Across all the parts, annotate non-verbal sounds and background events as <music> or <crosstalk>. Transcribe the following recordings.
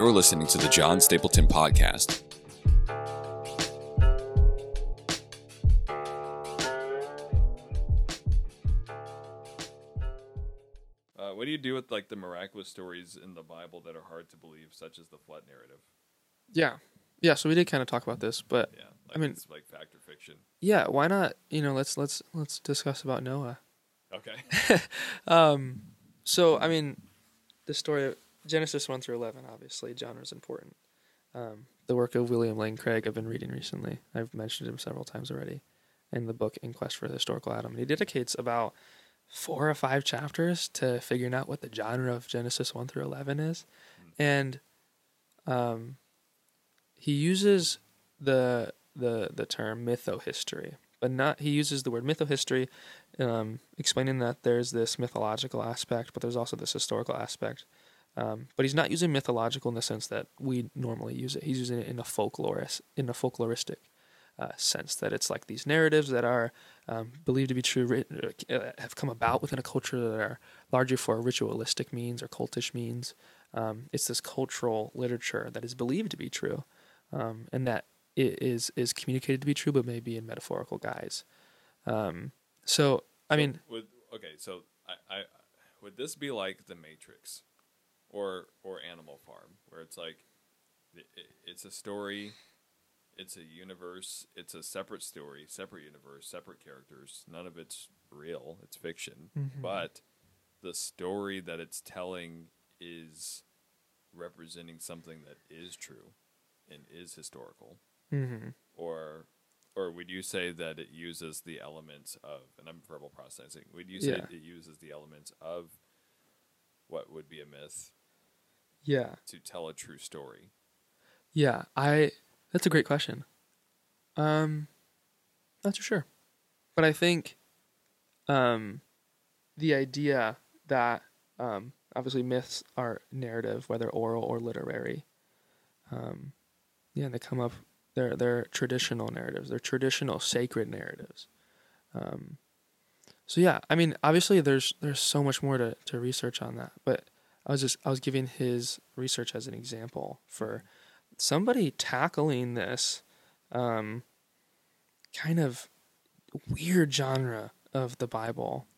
You're listening to the John Stapleton Podcast. Uh, what do you do with like the miraculous stories in the Bible that are hard to believe, such as the flood narrative? Yeah. Yeah, so we did kind of talk about this, but Yeah, like mean- it's like fact or fiction. yeah, why not, you know, let's let's let's discuss about Noah. Okay. <laughs> Um so I mean the story of Genesis 1 through 11 obviously genre is important. Um the work of William Lane Craig I've been reading recently. I've mentioned him several times already in the book In Quest for the Historical Adam. And he dedicates about four or five chapters to figuring out what the genre of Genesis 1 through 11 is. And um, he uses the the the term mythohistory, but not he uses the word mythohistory, um, explaining that there's this mythological aspect, but there's also this historical aspect. Um, but he's not using mythological in the sense that we normally use it. He's using it in a folklorist in a folkloristic uh, sense that it's like these narratives that are um, believed to be true, written, uh, have come about within a culture that are largely for ritualistic means or cultish means. Um, it's this cultural literature that is believed to be true, um, and that it is is communicated to be true, but maybe in metaphorical guise. Um, so, I mean, would okay, so I, I would this be like The Matrix, or or Animal Farm, where it's like, i- i- it's a story, it's a universe, it's a separate story, separate universe, separate characters. None of it's real; it's fiction. Mhm. But the story that it's telling is representing something that is true and is historical mhm. or or would you say that it uses the elements of and I'm verbal processing would you say Yeah. it uses the elements of what would be a myth yeah, to tell a true story yeah. I that's a great question. Um, not too sure, but I think, um, the idea that um, obviously myths are narrative, whether oral or literary. Um, yeah, they come up. They're they're traditional narratives. They're traditional sacred narratives. Um, so yeah, I mean, obviously, there's there's so much more to, to research on that. But I was just I was giving his research as an example for somebody tackling this um, kind of weird genre of the Bible,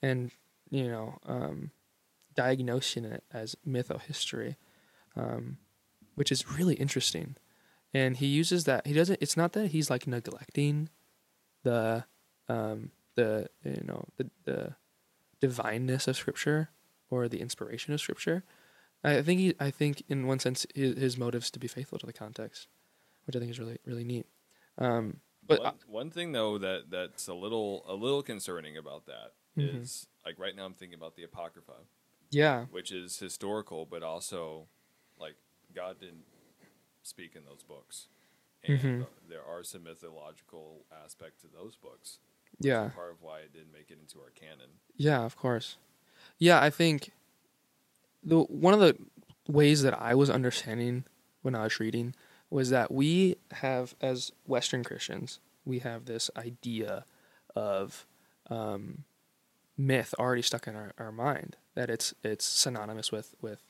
and you know, um, diagnosing it as mythohistory, um, which is really interesting. And he uses that. He doesn't. It's not that he's like neglecting the, um, the you know the the divineness of Scripture or the inspiration of Scripture. I think he. I think in one sense his, his motives to be faithful to the context, which I think is really really neat. Um, but one, one thing though that that's a little a little concerning about that is Mhm. like right now I'm thinking about the apocrypha yeah, which is historical but also like God didn't speak in those books and Mhm. uh, there are some mythological aspect to those books yeah. part of why it didn't make it into our canon Yeah, of course. Yeah, I think the one of the ways that I was understanding when I was reading was that we have, as Western Christians, we have this idea of um, myth already stuck in our, our mind that it's it's synonymous with with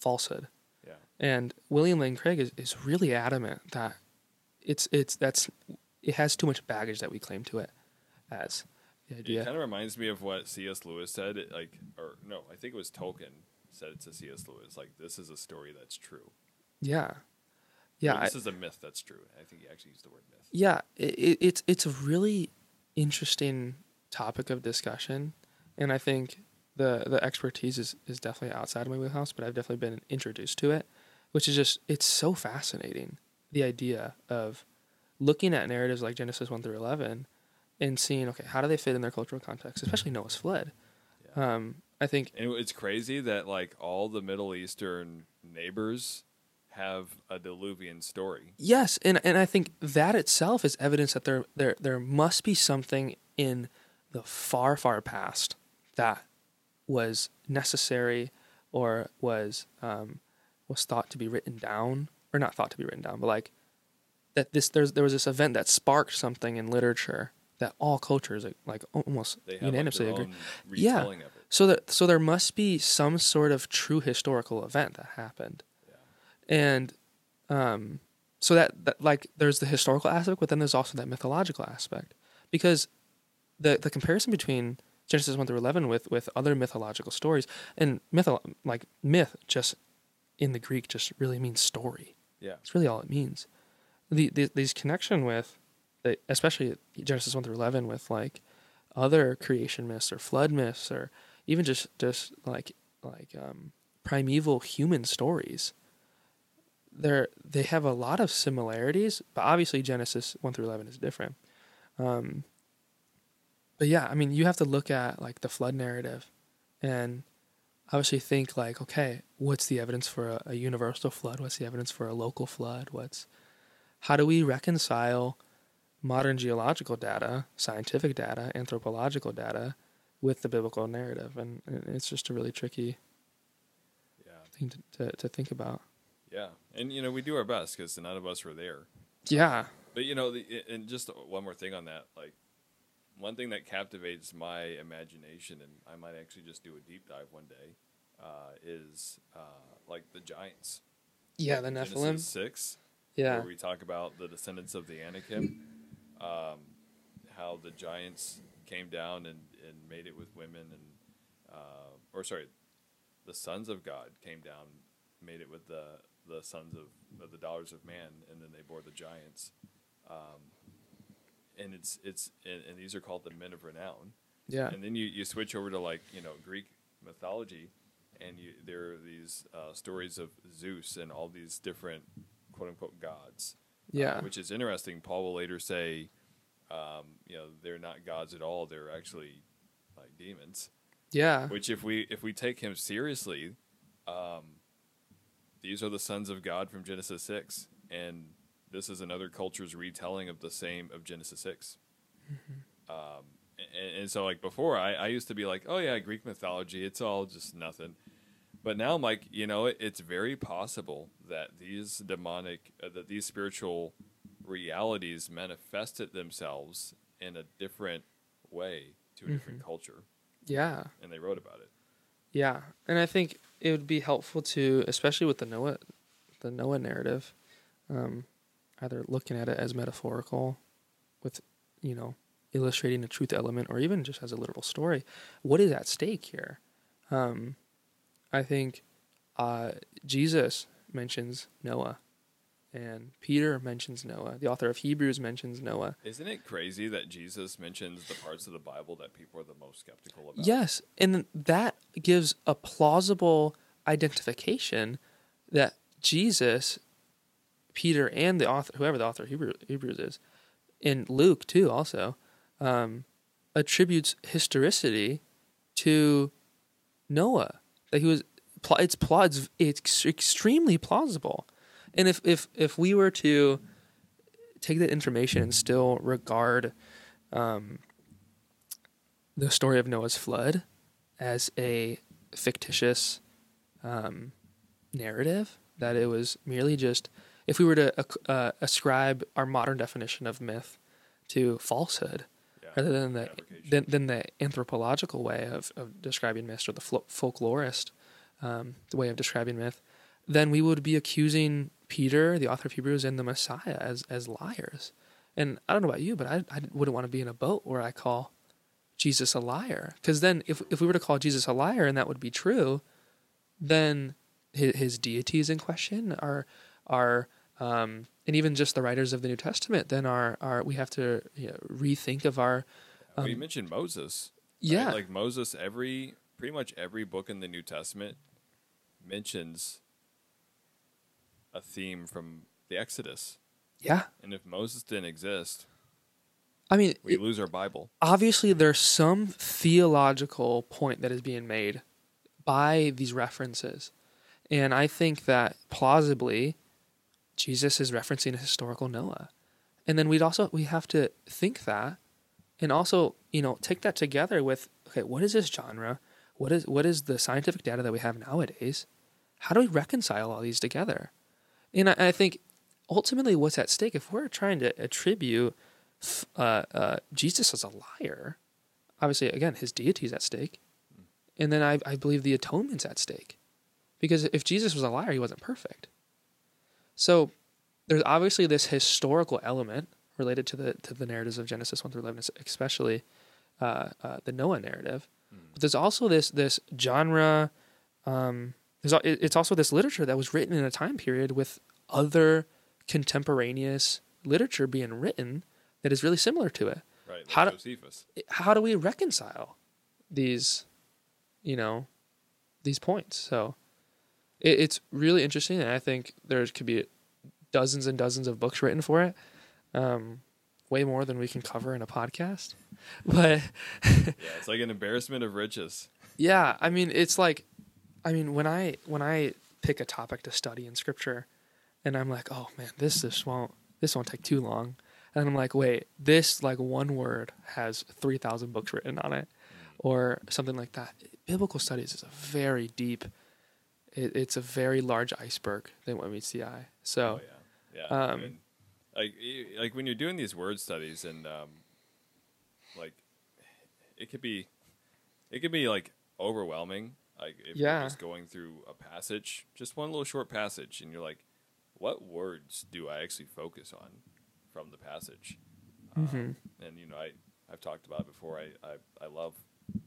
falsehood. yeah And William Lane Craig is, is really adamant that it's it's that's it has too much baggage that we claim to it as the It kind of reminds me of what C.S. Lewis said. Like, or no, I think it was Tolkien said it to C.S. Lewis. Like, this is a story that's true. Yeah. Or Yeah. I- this is a myth that's true. I think he actually used the word myth. yeah. It, it, it's it's a really interesting topic of discussion, and I think the the expertise is, is definitely outside of my wheelhouse, but I've definitely been introduced to it, which is just it's so fascinating. The idea of looking at narratives like Genesis one through eleven, and seeing okay how do they fit in their cultural context, especially Noah's flood. Yeah. Um, I think And it's crazy that like all the Middle Eastern neighbors have a Diluvian story. Yes, and and I think that itself is evidence that there there there must be something in the far far past that was necessary or was um, was thought to be written down or not thought to be written down, but like that this there's there was this event that sparked something in literature that all cultures like, like almost They have like, unanimously their agree. Yeah. So that so there must be some sort of true historical event that happened. Yeah. and um, so that, that like there's the historical aspect, but then there's also that mythological aspect because the the comparison between Genesis one through eleven with with other mythological stories and myth like myth just in the Greek just really means story. Yeah. It's really all it means. The, the these connection with, especially Genesis one through eleven, with like other creation myths or flood myths or even just just like like um, primeval human stories. They're they have a lot of similarities, but obviously Genesis one through eleven is different. Um, but yeah, I mean, you have to look at like the flood narrative, and obviously think like, okay, what's the evidence for a, a universal flood? What's the evidence for a local flood? What's how do we reconcile modern geological data, scientific data, anthropological data with the biblical narrative? And, it's just a really tricky Yeah. thing to, to, to think about. Yeah. And, you know, we do our best because none of us were there. Yeah. But, you know, the, and just one more thing on that. Like, one thing that captivates my imagination, and I might actually just do a deep dive one day, uh, is uh, like the giants. Yeah, the Genesis Nephilim. 6. Yeah. where we talk about the descendants of the Anakim, um, how the giants came down and, and made it with women, and uh, or sorry, the sons of God came down, made it with the the sons of, of the daughters of man, and then they bore the giants. Um, and it's it's and, and these are called the men of renown. Yeah. And then you, you switch over to like you know Greek mythology, and you there are these uh, stories of Zeus and all these different quote unquote gods. Uh, Yeah. which is interesting. Paul will later say, um, you know, they're not gods at all. They're actually like demons. Yeah. Which, if we if we take him seriously, um, these are the sons of God from Genesis six, and this is another culture's retelling of the same of Genesis 6 Um, and, and so, like before, I, I used to be like, oh yeah, Greek mythology, it's all just nothing. But now I'm like, you know, it, it's very possible that these demonic, uh, that these spiritual realities manifested themselves in a different way to a different culture, Yeah. and they wrote about it. Yeah, and I think it would be helpful to, especially with the Noah, the Noah narrative, um, either looking at it as metaphorical, with you know illustrating a truth element, or even just as a literal story. What is at stake here? Um, I think uh, Jesus mentions Noah, and Peter mentions Noah. The author of Hebrews mentions Noah. Isn't it crazy that Jesus mentions the parts of the Bible that people are the most skeptical about? Yes, and that gives a plausible identification that Jesus, Peter, and the author, whoever the author of Hebrews is, in Luke too, also um, attributes historicity to Noah. That he was, it's pla- it's, extremely plausible, and if if if we were to take that information and still regard um, the story of Noah's flood as a fictitious um, narrative, that it was merely just, if we were to uh, ascribe our modern definition of myth to falsehood, rather than the than, than the anthropological way of, of describing myth or the fol- folklorist um, the way of describing myth, then we would be accusing Peter, the author of Hebrews, and the Messiah as as liars. And I don't know about you, but I, I wouldn't want to be in a boat where I call Jesus a liar. Because then, if if we were to call Jesus a liar and that would be true, then his, his deity is in question. Our our um, and even just the writers of the New Testament, then our our we have to you know, rethink of our Well, you mentioned Moses. right? yeah Like Moses, every pretty much every book in the New Testament mentions a theme from the Exodus. yeah. And if Moses didn't exist, I mean, we it- lose our Bible. obviously there's some theological point that is being made by these references. And I think that plausibly Jesus is referencing a historical Noah. And then we'd also we have to think that and also, you know, take that together with okay, what is this genre? What is what is the scientific data that we have nowadays? How do we reconcile all these together? And I, I think ultimately what's at stake if we're trying to attribute uh, uh, Jesus as a liar, obviously, again, his deity is at stake. And then I, I believe the atonement's at stake. Because if Jesus was a liar, he wasn't perfect. So there's obviously this historical element related to the to the narratives of Genesis one through eleven, especially uh, uh, the Noah narrative. But there's also this this genre. Um, there's it's also this literature that was written in a time period with other contemporaneous literature being written that is really similar to it. Right. Like How do- Josephus. How do we reconcile these, you know, these points? So it, it's really interesting, and I think there could be dozens and dozens of books written for it. Um, way more than we can cover in a podcast. <laughs> But Yeah, it's like an embarrassment of riches. yeah, I mean, it's like, I mean, when I when I pick a topic to study in scripture, and I'm like, oh man, this this won't this won't take too long, and I'm like, wait, this like one word has three thousand books written on it, or something like that. Biblical studies is a very deep. It, it's a very large iceberg than what meets the eye. So Oh yeah, yeah. Um, and, like y- like when you're doing these word studies and um, like it could be it could be like overwhelming. Like if Yeah. you're just going through a passage, just one little short passage, and you're like, what words do I actually focus on from the passage? Mhm. Um, and you know, I I've talked about it before. I, I I love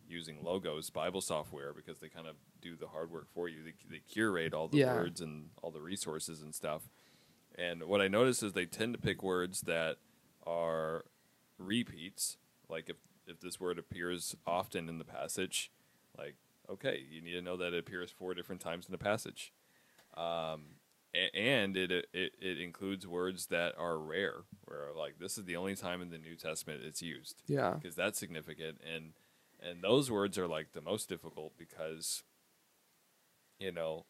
using logos Bible software because they kind of do the hard work for you. They, they curate all the Yeah. words and all the resources and stuff. And what I notice is they tend to pick words that are repeats. Like if if this word appears often in the passage, like okay, you need to know that it appears four different times in the passage. Um, and it, it it includes words that are rare, where like this is the only time in the New Testament it's used yeah, because that's significant and and those words are like the most difficult because you know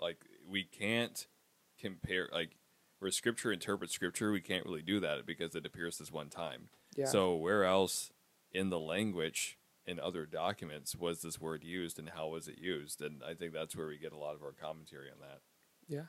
like we can't compare like where scripture interprets scripture we can't really do that because it appears this one time yeah. so where else in the language in other documents was this word used and how was it used and i think that's where we get a lot of our commentary on that Yeah.